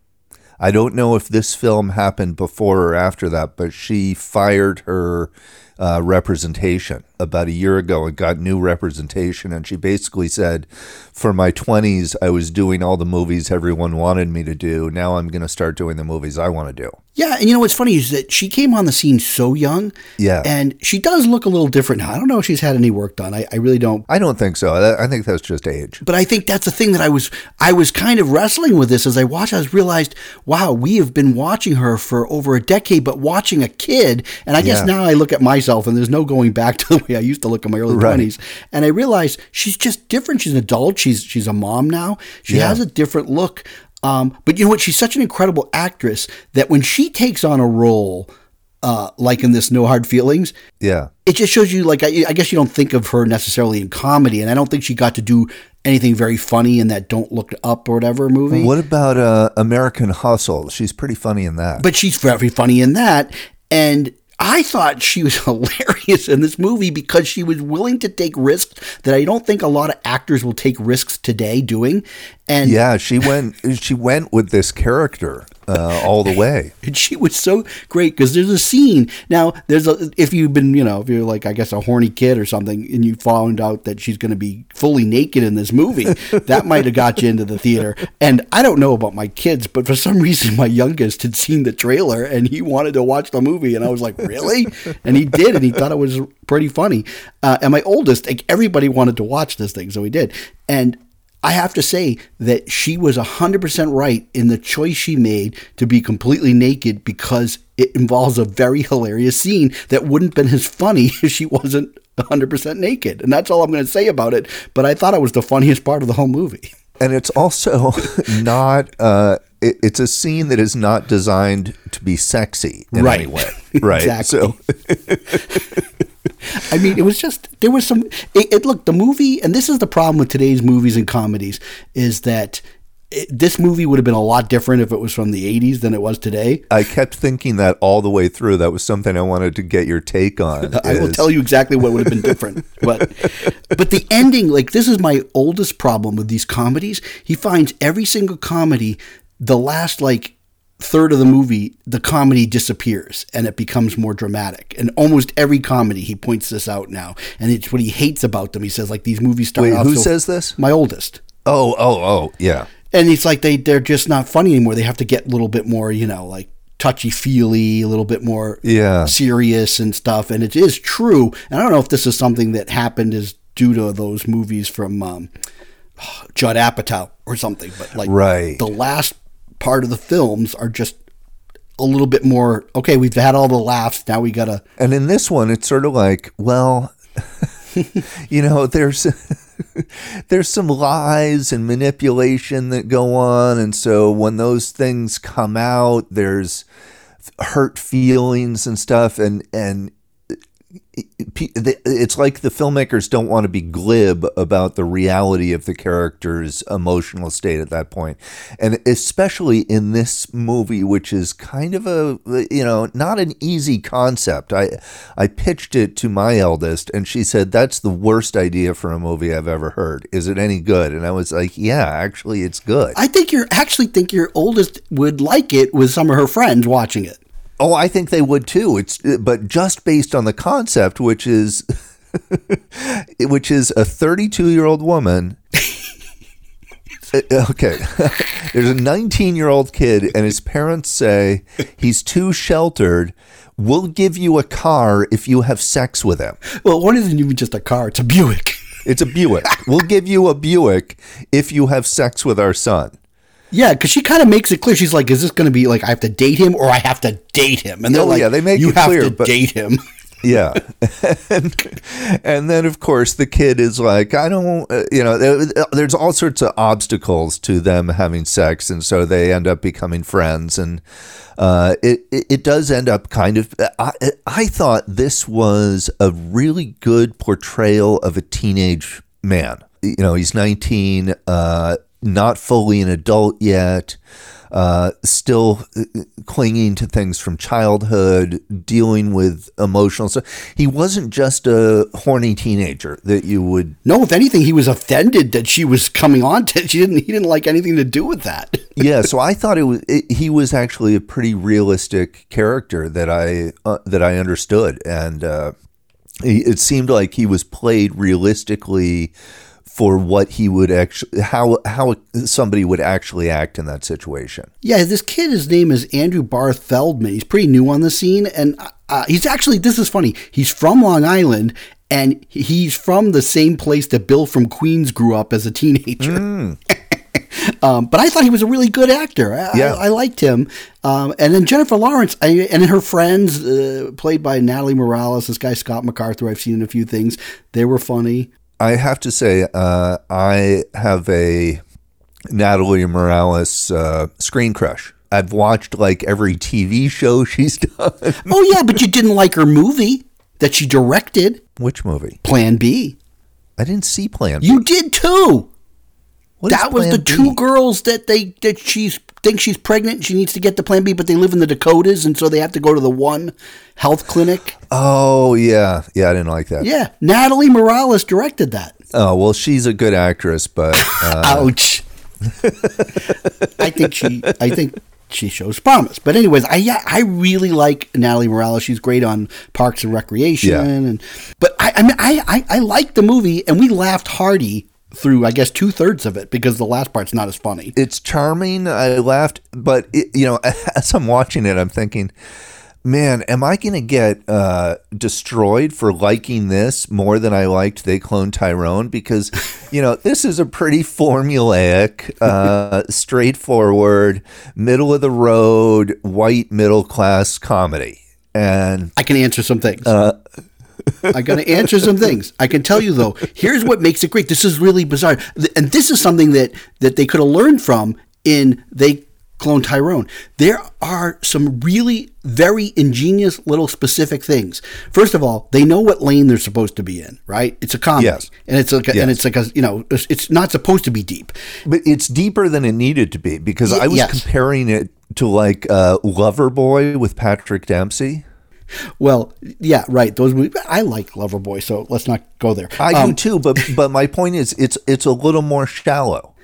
I don't know if this film happened before or after that, but she fired her uh, representation about a year ago and got new representation. And she basically said, For my 20s, I was doing all the movies everyone wanted me to do. Now I'm going to start doing the movies I want to do. Yeah, and you know what's funny is that she came on the scene so young. Yeah. And she does look a little different now. I don't know if she's had any work done. I, I really don't. I don't think so. I I think that's just age. But I think that's the thing that I was I was kind of wrestling with this as I watched. I was realized, wow, we have been watching her for over a decade, but watching a kid. And I guess Yeah. now I look at myself, and there's no going back to the way I used to look in my early Right. twenties. And I realized she's just different. She's an adult. She's she's a mom now. She Yeah. has a different look. Um, but you know what? She's such an incredible actress that when she takes on a role. Uh, like in this No Hard Feelings, Yeah. it just shows you like I, I guess you don't think of her necessarily in comedy and i don't think she got to do anything very funny in that don't look up or whatever movie What about uh, American Hustle? She's pretty funny in that. but she's very funny in that and i thought she was hilarious in this movie because she was willing to take risks that i don't think a lot of actors will take risks today doing and yeah, she went. She went with this character uh, all the way. and she was so great because there's a scene now there's a if you've been you know if you're like i guess a horny kid or something and you found out that she's going to be fully naked in this movie that might have got you into the theater and i don't know about my kids but for some reason my youngest had seen the trailer and he wanted to watch the movie and i was like really and he did and he thought it was pretty funny uh, and my oldest like everybody wanted to watch this thing so he did and I have to say that she was 100% right in the choice she made to be completely naked because it involves a very hilarious scene that wouldn't have been as funny if she wasn't 100% naked. And that's all I'm going to say about it. But I thought it was the funniest part of the whole movie. and it's also not uh it, it's a scene that is not designed to be sexy in Right. any way right Exactly. so I mean, it was just, there was some, it, it look, the movie, and this is the problem with today's movies and comedies, is that it, this movie would have been a lot different if it was from the 80s than it was today. i kept thinking that all the way through that was something i wanted to get your take on I will tell you exactly what would have been different. but but the ending, like this is my oldest problem with these comedies. He finds every single comedy, the last like third of the movie, the comedy disappears and it becomes more dramatic. And almost every comedy, he points this out now, and it's what he hates about them. He says like these movies start wait off. who so- says this My oldest. oh oh oh yeah And it's like they they're just not funny anymore. They have to get a little bit more, you know, like touchy feely, a little bit more Yeah. serious and stuff. And it is true. And I don't know if this is something that happened is due to those movies from um, Judd Apatow or something. But like Right. the last part of the films are just a little bit more okay. We've had all the laughs. Now we gotta. And in this one, it's sort of like, well, you know, there's there's some lies and manipulation that go on, and so when those things come out, there's hurt feelings and stuff, and and it's like the filmmakers don't want to be glib about the reality of the character's emotional state at that point. And especially in this movie which is kind of a you know not an easy concept. I i pitched it to my eldest and she said that's the worst idea for a movie i've ever heard. Is it any good? And i was like yeah actually it's good. I think you're actually think your oldest would like it with some of her friends watching it. Oh, I think they would too. It's but just based on the concept, which is which is a 32 year old woman. Uh, okay, there's a 19 year old kid, and his parents say he's too sheltered. We'll give you a car if you have sex with him. Well, one isn't even just a car; it's a Buick. It's a Buick. We'll give you a Buick if you have sex with our son. Yeah, because she kind of makes it clear. She's like, "Is this going to be like I have to date him or I have to date him?" And they're Oh, like, yeah, they make you it have clear, to but- date him." Yeah. and, and then, of course, the kid is like, I don't, uh, you know, there- there's all sorts of obstacles to them having sex. And so they end up becoming friends. And uh, it, it, it does end up kind of, I, I thought this was a really good portrayal of a teenage man. You know, he's 19, uh, not fully an adult yet. uh, still uh, clinging to things from childhood, dealing with emotional stuff. He wasn't just a horny teenager that you would. No, if anything, he was offended that she was coming on to. She didn't. He didn't like anything to do with that. yeah, so I thought it was. It, he was actually a pretty realistic character that I uh, that I understood, and uh, it seemed like he was played realistically for what he would actually how how somebody would actually act in that situation. Yeah, this kid, his name is Andrew Barth Feldman. He's pretty new on the scene, and uh, he's actually this is funny. He's from Long Island, and he's from the same place that Bill from Queens grew up as a teenager. Mm. um, but I thought he was a really good actor. I, yeah. I, I liked him. Um, and then Jennifer Lawrence I, and her friends, uh, played by Natalie Morales, this guy Scott MacArthur, I've seen in a few things. They were funny. I have to say, uh, I have a Natalie Morales uh, screen crush. I've watched like every TV show she's done. oh yeah, but you didn't like her movie that she directed. Which movie? Plan B. I didn't see Plan B. You did too. What that was the B? two girls that they that she's thinks she's pregnant. She needs to get the Plan B, but they live in the Dakotas, and so they have to go to the one health clinic. Oh yeah, yeah. I didn't like that. Yeah, Natalie Morales directed that. Oh well, she's a good actress, but uh... ouch. I think she. I think she shows promise. But anyways, I yeah, I really like Natalie Morales. She's great on Parks and Recreation, yeah. and but I I mean I I, I like the movie, and we laughed hearty through I guess two thirds of it because the last part's not as funny. It's charming. I laughed, but it, you know, as I'm watching it, I'm thinking, man, am I going to get uh, destroyed for liking this more than I liked They Clone Tyrone? Because you know, this is a pretty formulaic, uh, straightforward, middle of the road, white middle class comedy. And I can answer some things. Uh, I got to answer some things. I can tell you though. Here's what makes it great. This is really bizarre, and this is something that that they could have learned from in they clone Tyrone. There are some really very ingenious little specific things. First of all, they know what lane they're supposed to be in, right? It's a comedy, yes. and it's like a, yes. and it's like a you know it's not supposed to be deep, but it's deeper than it needed to be because I was yes. comparing it to like uh, Loverboy with Patrick Dempsey. Well, yeah, right. Those movies, I like Loverboy, so let's not go there. I um, do too, but but my point is, it's it's a little more shallow.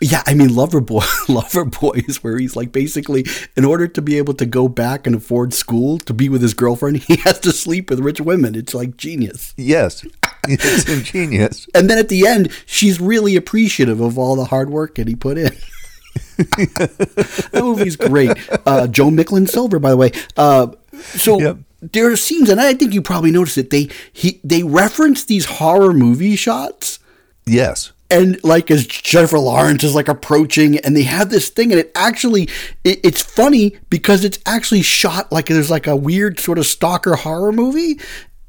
Yeah, I mean, Loverboy, Loverboy is where he's like basically, in order to be able to go back and afford school to be with his girlfriend, he has to sleep with rich women. It's like genius. Yes, it's ingenious. and then at the end, she's really appreciative of all the hard work that he put in. that movie's great. Uh, Joan Micklin Silver, by the way. Uh, so yep. there are scenes, and I think you probably noticed it. They he they reference these horror movie shots. Yes. And like as Jennifer Lawrence is like approaching, and they have this thing, and it actually it, it's funny because it's actually shot like there's like a weird sort of stalker horror movie,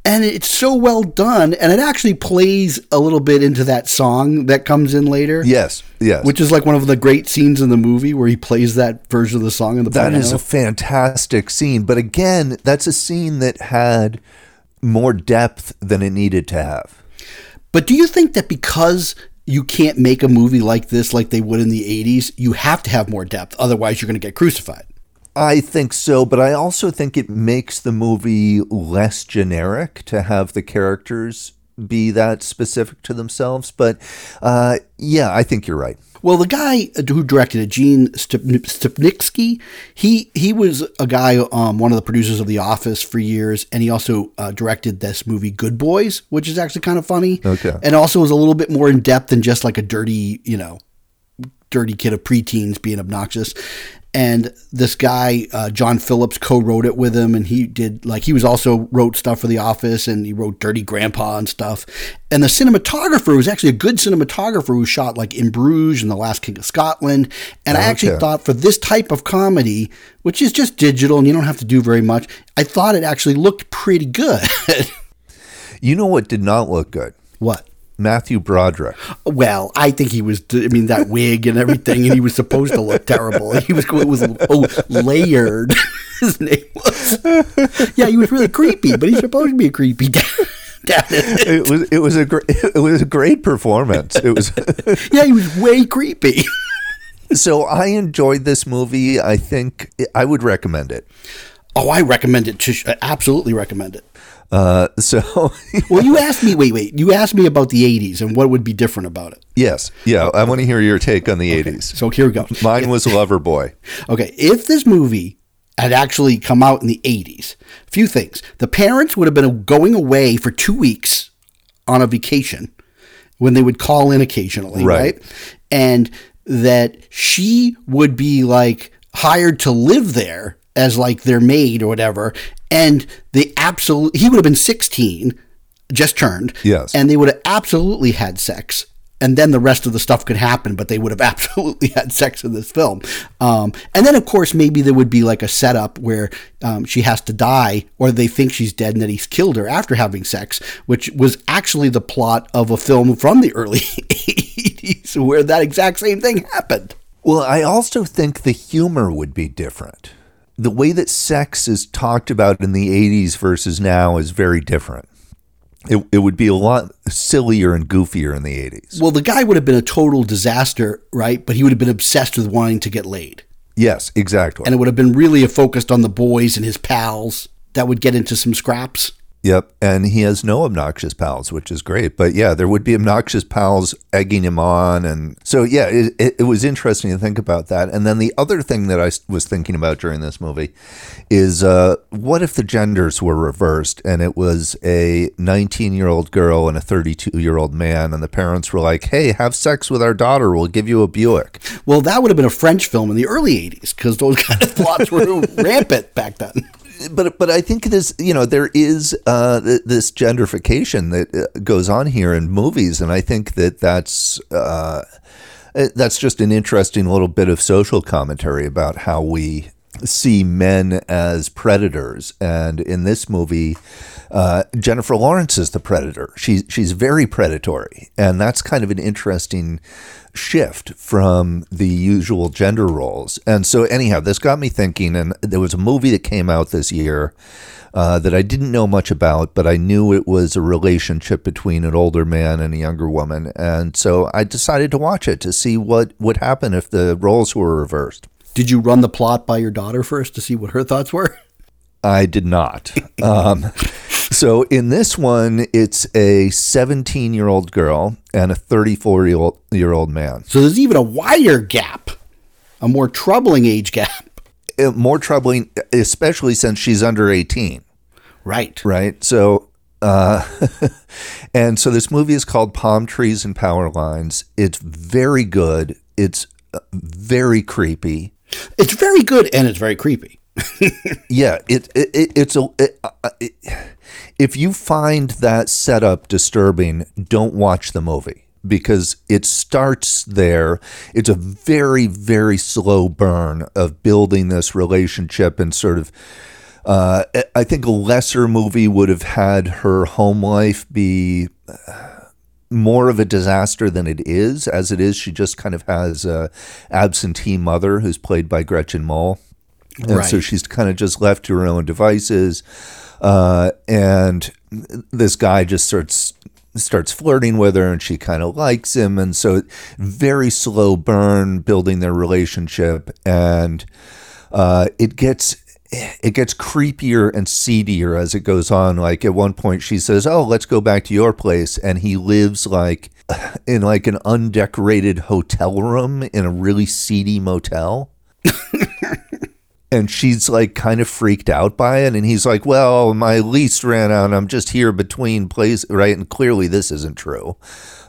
and it's so well done and it actually plays a little bit into that song that comes in later. Yes yes. Which is like one of the great scenes in the movie where he plays that version of the song in the background. That is a fantastic scene. But again that's a scene that had more depth than it needed to have. But do you think that because you can't make a movie like this like they would in the 80s you have to have more depth? Otherwise you're going to get crucified I think so, but I also think it makes the movie less generic to have the characters be that specific to themselves. But uh, yeah, I think you're right. Well, the guy who directed it, Gene Stupnitsky, he he was a guy, um, one of the producers of The Office for years, and he also uh, directed this movie Good Boys, which is actually kind of funny. Okay, and also was a little bit more in depth than just like a dirty, you know, dirty kid of preteens being obnoxious and this guy uh, John Phillips co-wrote it with him, and he did like he was also wrote stuff for The Office, and he wrote Dirty Grandpa and stuff. And the cinematographer was actually a good cinematographer who shot like In Bruges and The Last King of Scotland. And okay. I actually thought for this type of comedy, which is just digital and you don't have to do very much, I thought it actually looked pretty good. you know what did not look good? What? Matthew Broderick. Well, I think he was. I mean, that wig and everything, and he was supposed to look terrible. He was. It was oh layered. His name was. Yeah, he was really creepy, but he's supposed to be a creepy. Dad. It was. It was a great. It was a great performance. It was. yeah, he was way creepy. so I enjoyed this movie. I think I would recommend it. Oh, I recommend it. To, I absolutely recommend it. Uh, so Well, you asked me. Wait, wait. You asked me about the '80s and what would be different about it. yes, yeah, I want to hear your take on the '80s. So here we go. Mine was Loverboy. Okay, if this movie had actually come out in the 80s, a few things. The parents would have been going away for two weeks on a vacation when they would call in occasionally, Right. right? And that she would be like hired to live there as like their maid or whatever. And they absolutely, he would have been 16, just turned. Yes. And they would have absolutely had sex. And then the rest of the stuff could happen, but they would have absolutely had sex in this film. Um, and then, of course, maybe there would be like a setup where um, she has to die, or they think she's dead and that he's killed her after having sex, which was actually the plot of a film from the early 80s where that exact same thing happened. Well, I also think the humor would be different. The way that sex is talked about in the 80s versus now is very different. It, it would be a lot sillier and goofier in the 80s. Well, the guy would have been a total disaster, right? But he would have been obsessed with wanting to get laid. Yes, exactly. And it would have been really focused on the boys and his pals that would get into some scraps. Yep. And he has no obnoxious pals, which is great. But yeah, there would be obnoxious pals egging him on. And so, yeah, it, it, it was interesting to think about that. And then the other thing that I was thinking about during this movie is uh, what if the genders were reversed and it was a 19 year old girl and a 32 year old man, and the parents were like, hey, have sex with our daughter. We'll give you a Buick. Well, that would have been a French film in the early 80s because those kind of plots were rampant back then. But but I think this you know there is uh, this gentrification that uh, goes on here in movies, and I think that that's uh, uh, that's just an interesting little bit of social commentary about how we see men as predators. And in this movie, uh, Jennifer Lawrence is the predator. She's she's very predatory, and that's kind of an interesting shift from the usual gender roles. And so, anyhow, this got me thinking. And there was a movie that came out this year uh, that I didn't know much about, but I knew it was a relationship between an older man and a younger woman. And so I decided to watch it to see what would happen if the roles were reversed. Did you run the plot by your daughter first to see what her thoughts were? I did not. Um, so in this one, it's a 17 year old girl and a 34 year old man. So there's even a wider gap, a more troubling age gap. Uh, More troubling, especially since she's under 18, Right. right? So, uh, and so this movie is called Palm Trees and Power Lines. It's very good. It's uh, very creepy. It's very good and it's very creepy. Yeah, it, it, it it's a. Uh, it, if you find that setup disturbing, don't watch the movie because it starts there. It's a very very slow burn of building this relationship and sort of. Uh, I think a lesser movie would have had her home life be more of a disaster than it is. As it is, she just kind of has a absentee mother who's played by Gretchen Mol. And so she's kind of just left to her own devices. Uh, and this guy just starts starts flirting with her and she kind of likes him and so very slow burn building their relationship and uh, it gets it gets creepier and seedier as it goes on like at one point she says oh let's go back to your place and he lives like in like an undecorated hotel room in a really seedy motel and she's like kind of freaked out by it and he's like well my lease ran out and i'm just here between places right and clearly this isn't true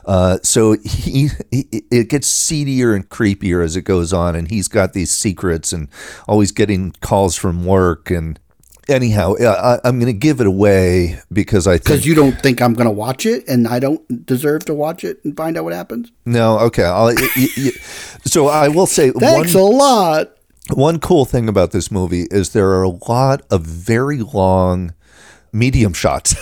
uh, so he, he it gets seedier and creepier as it goes on and he's got these secrets and always getting calls from work and anyhow I, i'm going to give it away because i think Because you don't think I'm going to watch it and I don't deserve to watch it and find out what happens? no okay y- y- so i will say Thanks one a lot. One cool thing about this movie is there are a lot of very long medium shots.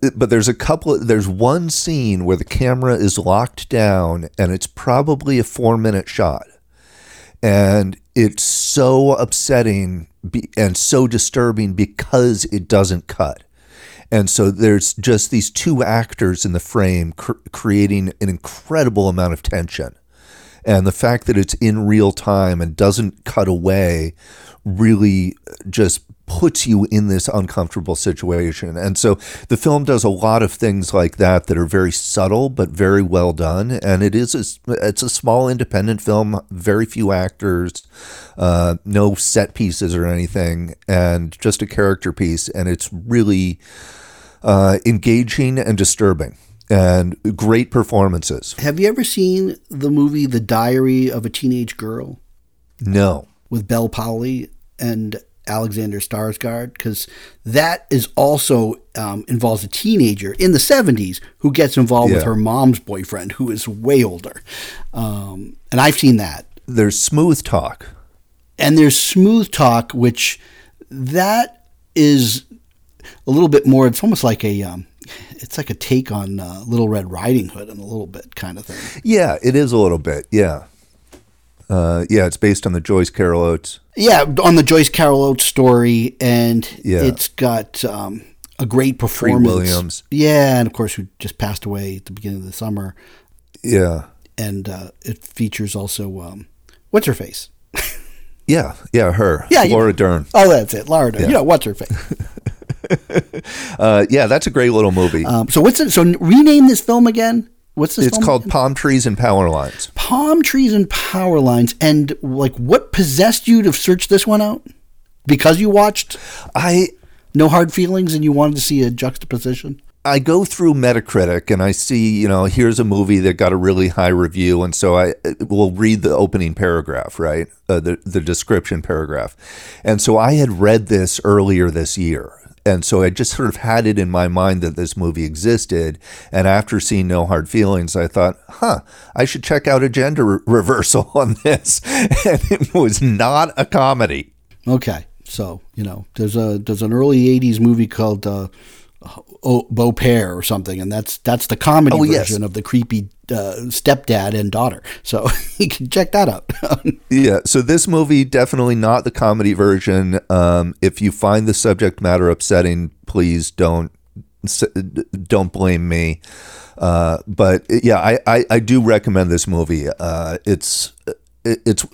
but there's a couple there's one scene where the camera is locked down and it's probably a 4 minute shot. And it's so upsetting and so disturbing because it doesn't cut. And so there's just these two actors in the frame cr- creating an incredible amount of tension and the fact that it's in real time and doesn't cut away really just puts you in this uncomfortable situation. And so the film does a lot of things like that that are very subtle but very well done. And it is a, it's a small independent film, very few actors, uh, no set pieces or anything, and just a character piece. And it's really uh, engaging and disturbing. And great performances. Have you ever seen the movie The Diary of a Teenage Girl? No. With Bel Powley and Alexander Skarsgård because that is also um, involves a teenager in the 70s who gets involved yeah. with her mom's boyfriend who is way older. Um, and I've seen that. There's smooth talk. And there's smooth talk, which that is a little bit more, it's almost like a. Um, it's like a take on uh, Little Red Riding Hood and a little bit kind of thing. Yeah, it is a little bit. Yeah. Uh, yeah, it's based on the Joyce Carol Oates. Yeah, on the Joyce Carol Oates story, and yeah. it's got um, a great performance. Williams. Yeah, and of course, who just passed away at the beginning of the summer. Yeah, and uh, it features also um, what's her face. yeah, yeah, her. Yeah, Laura Dern. Oh, that's it, Laura Dern. Yeah. You know what's her face. uh, yeah, that's a great little movie. Um, so what's it? So rename this film again. What's this? It's called again? Palm Trees and Power Lines. Palm Trees and Power Lines. And like, what possessed you to search this one out? Because you watched I No Hard Feelings and you wanted to see a juxtaposition. I go through Metacritic and I see, you know, here's a movie that got a really high review, and so I will read the opening paragraph, right, uh, the the description paragraph, and so I had read this earlier this year, and so I just sort of had it in my mind that this movie existed. And after seeing No Hard Feelings, I thought, huh, I should check out a gender re- reversal on this. And it was not a comedy. Okay. So, you know, there's a there's an early 80s movie called uh, oh, Beau Père or something, and that's that's the comedy oh, version yes. of the creepy uh, stepdad and daughter. So you can check that out. yeah. So this movie definitely not the comedy version. Um, if you find the subject matter upsetting, please don't don't blame me. Uh, but yeah, I, I, I, do recommend this movie. Uh, it's it's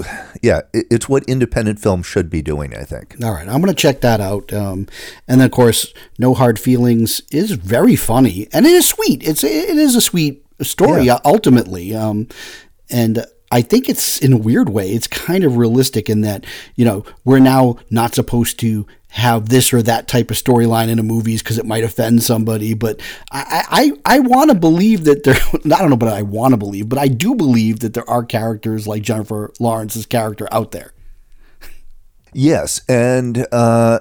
yeah it's what independent film should be doing i think all right i'm going to check that out um, and then of course no hard feelings is very funny and it is sweet it's it is a sweet story yeah. ultimately um, and I think it's in a weird way, it's kind of realistic in that, you know, we're now not supposed to have this or that type of storyline in a movies because it might offend somebody. But I, I, I want to believe that there, I don't know, but I want to believe, but I do believe that there are characters like Jennifer Lawrence's character out there. Yes. And, uh,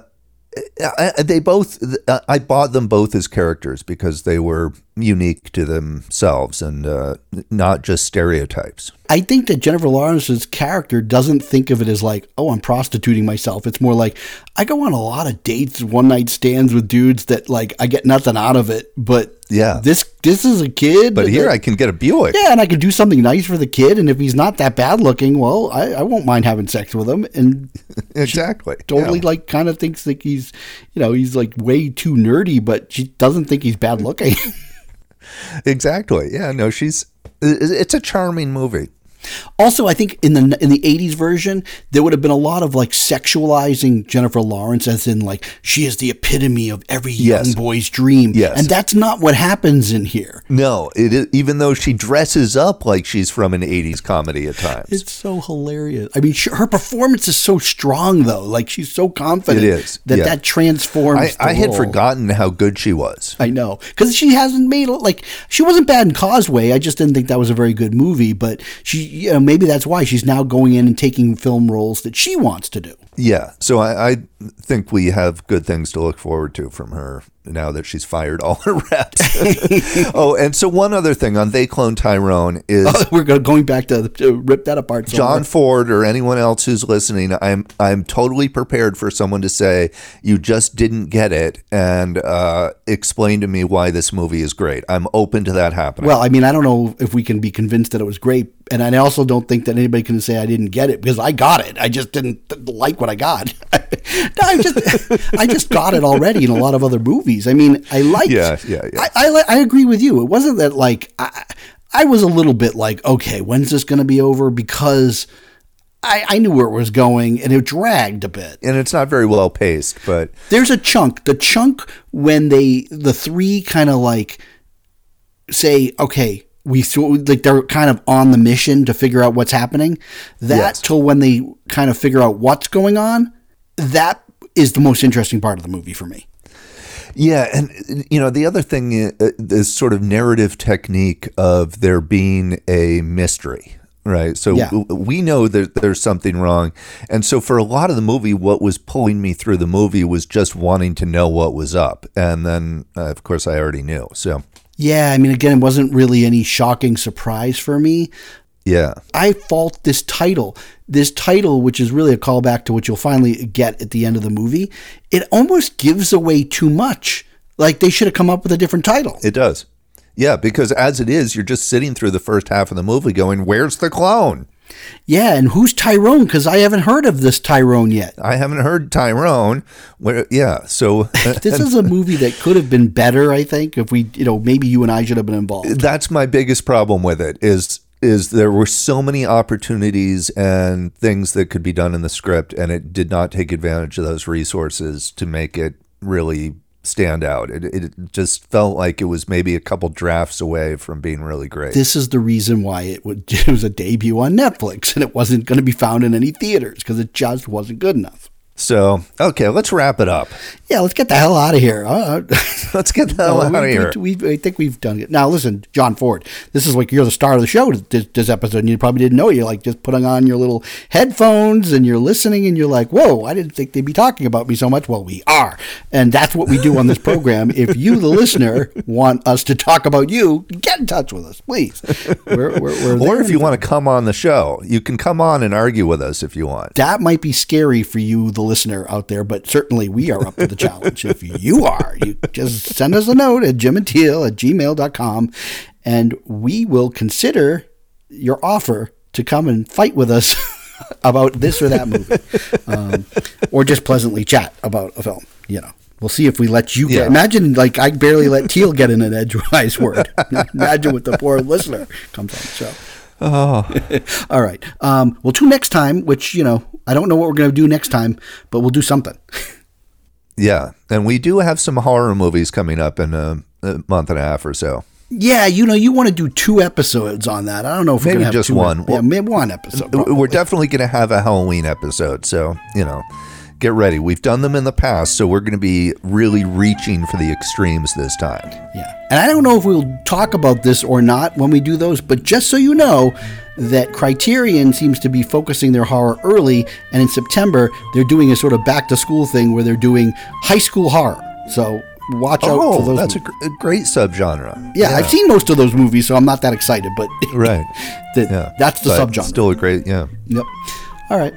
I, they both, I bought them both as characters because they were unique to themselves and uh, not just stereotypes. I think that Jennifer Lawrence's character doesn't think of it as like, oh, I'm prostituting myself. It's more like I go on a lot of dates, one night stands with dudes that like I get nothing out of it, but yeah, this this is a kid. But here that, I can get a Buick. Yeah, and I can do something nice for the kid, and if he's not that bad looking, well, I, I won't mind having sex with him. And exactly, totally yeah. like kind of thinks that he's, you know, he's like way too nerdy, but she doesn't think he's bad looking. exactly. Yeah. No, she's. It's a charming movie. Also, I think in the in the '80s version, there would have been a lot of like sexualizing Jennifer Lawrence, as in like she is the epitome of every young boy's dream. Yes, and that's not what happens in here. No, it is, even though she dresses up like she's from an '80s comedy at times. It's so hilarious. I mean, she, her performance is so strong, though. Like she's so confident. It is that yeah. that transforms. I, I had forgotten how good she was. I know because she hasn't made like she wasn't bad in Causeway. I just didn't think that was a very good movie, but she you know, maybe that's why she's now going in and taking film roles that she wants to do. Yeah. So I, I think we have good things to look forward to from her now that she's fired all her reps. oh, and so one other thing on They Clone Tyrone is oh, we're going back to, to rip that apart. Somewhere. John Ford or anyone else who's listening, I'm I'm totally prepared for someone to say you just didn't get it and uh, explain to me why this movie is great. I'm open to that happening. Well, I mean, I don't know if we can be convinced that it was great, and I also don't think that anybody can say I didn't get it because I got it. I just didn't like what I got. no, I just I just got it already in a lot of other movies movies. I mean, I liked. Yeah, yeah, yeah. I, I, I agree with you. It wasn't that like I, I was a little bit like, okay, when's this going to be over? Because I, I knew where it was going and it dragged a bit. And it's not very well paced, but There's a chunk. The chunk when they, the three kind of like say, okay, we like they're kind of on the mission to figure out what's happening. That Yes. till when they kind of figure out what's going on, that is the most interesting part of the movie for me. Yeah, and you know the other thing uh, is sort of narrative technique of there being a mystery, right? So Yeah. we know that there's something wrong, and so for a lot of the movie, what was pulling me through the movie was just wanting to know what was up, and then uh, of course I already knew. So Yeah, I mean, again, it wasn't really any shocking surprise for me. yeah, I fault this title. This title, which is really a callback to what you'll finally get at the end of the movie, it almost gives away too much. Like they should have come up with a different title. it does. Yeah, because as it is, you're just sitting through the first half of the movie going, "Where's the clone?" Yeah, and who's Tyrone? Because I haven't heard of this Tyrone yet. I haven't heard Tyrone. Where, yeah, so This is a movie that could have been better, I think, if we, you know, maybe you and I should have been involved. that's my biggest problem with it is is there were so many opportunities and things that could be done in the script and it did not take advantage of those resources to make it really stand out it, it just felt like it was maybe a couple drafts away from being really great This is the reason why it, would, it was a debut on Netflix and it wasn't going to be found in any theaters because it just wasn't good enough. So okay let's wrap it up Yeah, let's get the hell out of here. Uh, let's get the hell out of here We, we, I think we've done it. Now, listen, John Ford, this is like you're the star of the show this, this episode, and you probably didn't know. You're like just putting on your little headphones and you're listening, and you're like, whoa, I didn't think they'd be talking about me so much. Well, we are. And that's what we do on this program. if you, the listener, want us to talk about you, get in touch with us, please. We're, we're, we're or if you want to come on the show you can come on and argue with us if you want that might be scary for you, the listener out there, but certainly we are up to the challenge. If you are, you just send us a note at jimandteal at gmail.com and we will consider your offer to come and fight with us about this or that movie um, or just pleasantly chat about a film, you know. We'll see if we let you. Yeah. Imagine, like, I barely let Teal get in an edgewise word. Imagine what the poor listener comes on the show. Oh All right. Um, well, next time, which, you know, I don't know what we're going to do next time, but we'll do something. yeah and we do have some horror movies coming up in a, a month and a half or so yeah, you know, you want to do two episodes on that. I don't know if we're Maybe going to have just one. Yeah, Well, maybe one episode. We're definitely going to have a Halloween episode, so you know, get ready. We've done them in the past, so we're going to be really reaching for the extremes this time. Yeah. And I don't know if we'll talk about this or not when we do those, but just so you know that Criterion seems to be focusing their horror early, and in September they're doing a sort of back to school thing where they're doing high school horror. So watch out oh, for Oh, those. that's a, movies. a great subgenre. yeah, I've seen most of those movies, so I'm not that excited, but right. that- Yeah, that's the But subgenre. Still a great, yeah. Yep. All right.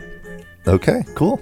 Okay, cool.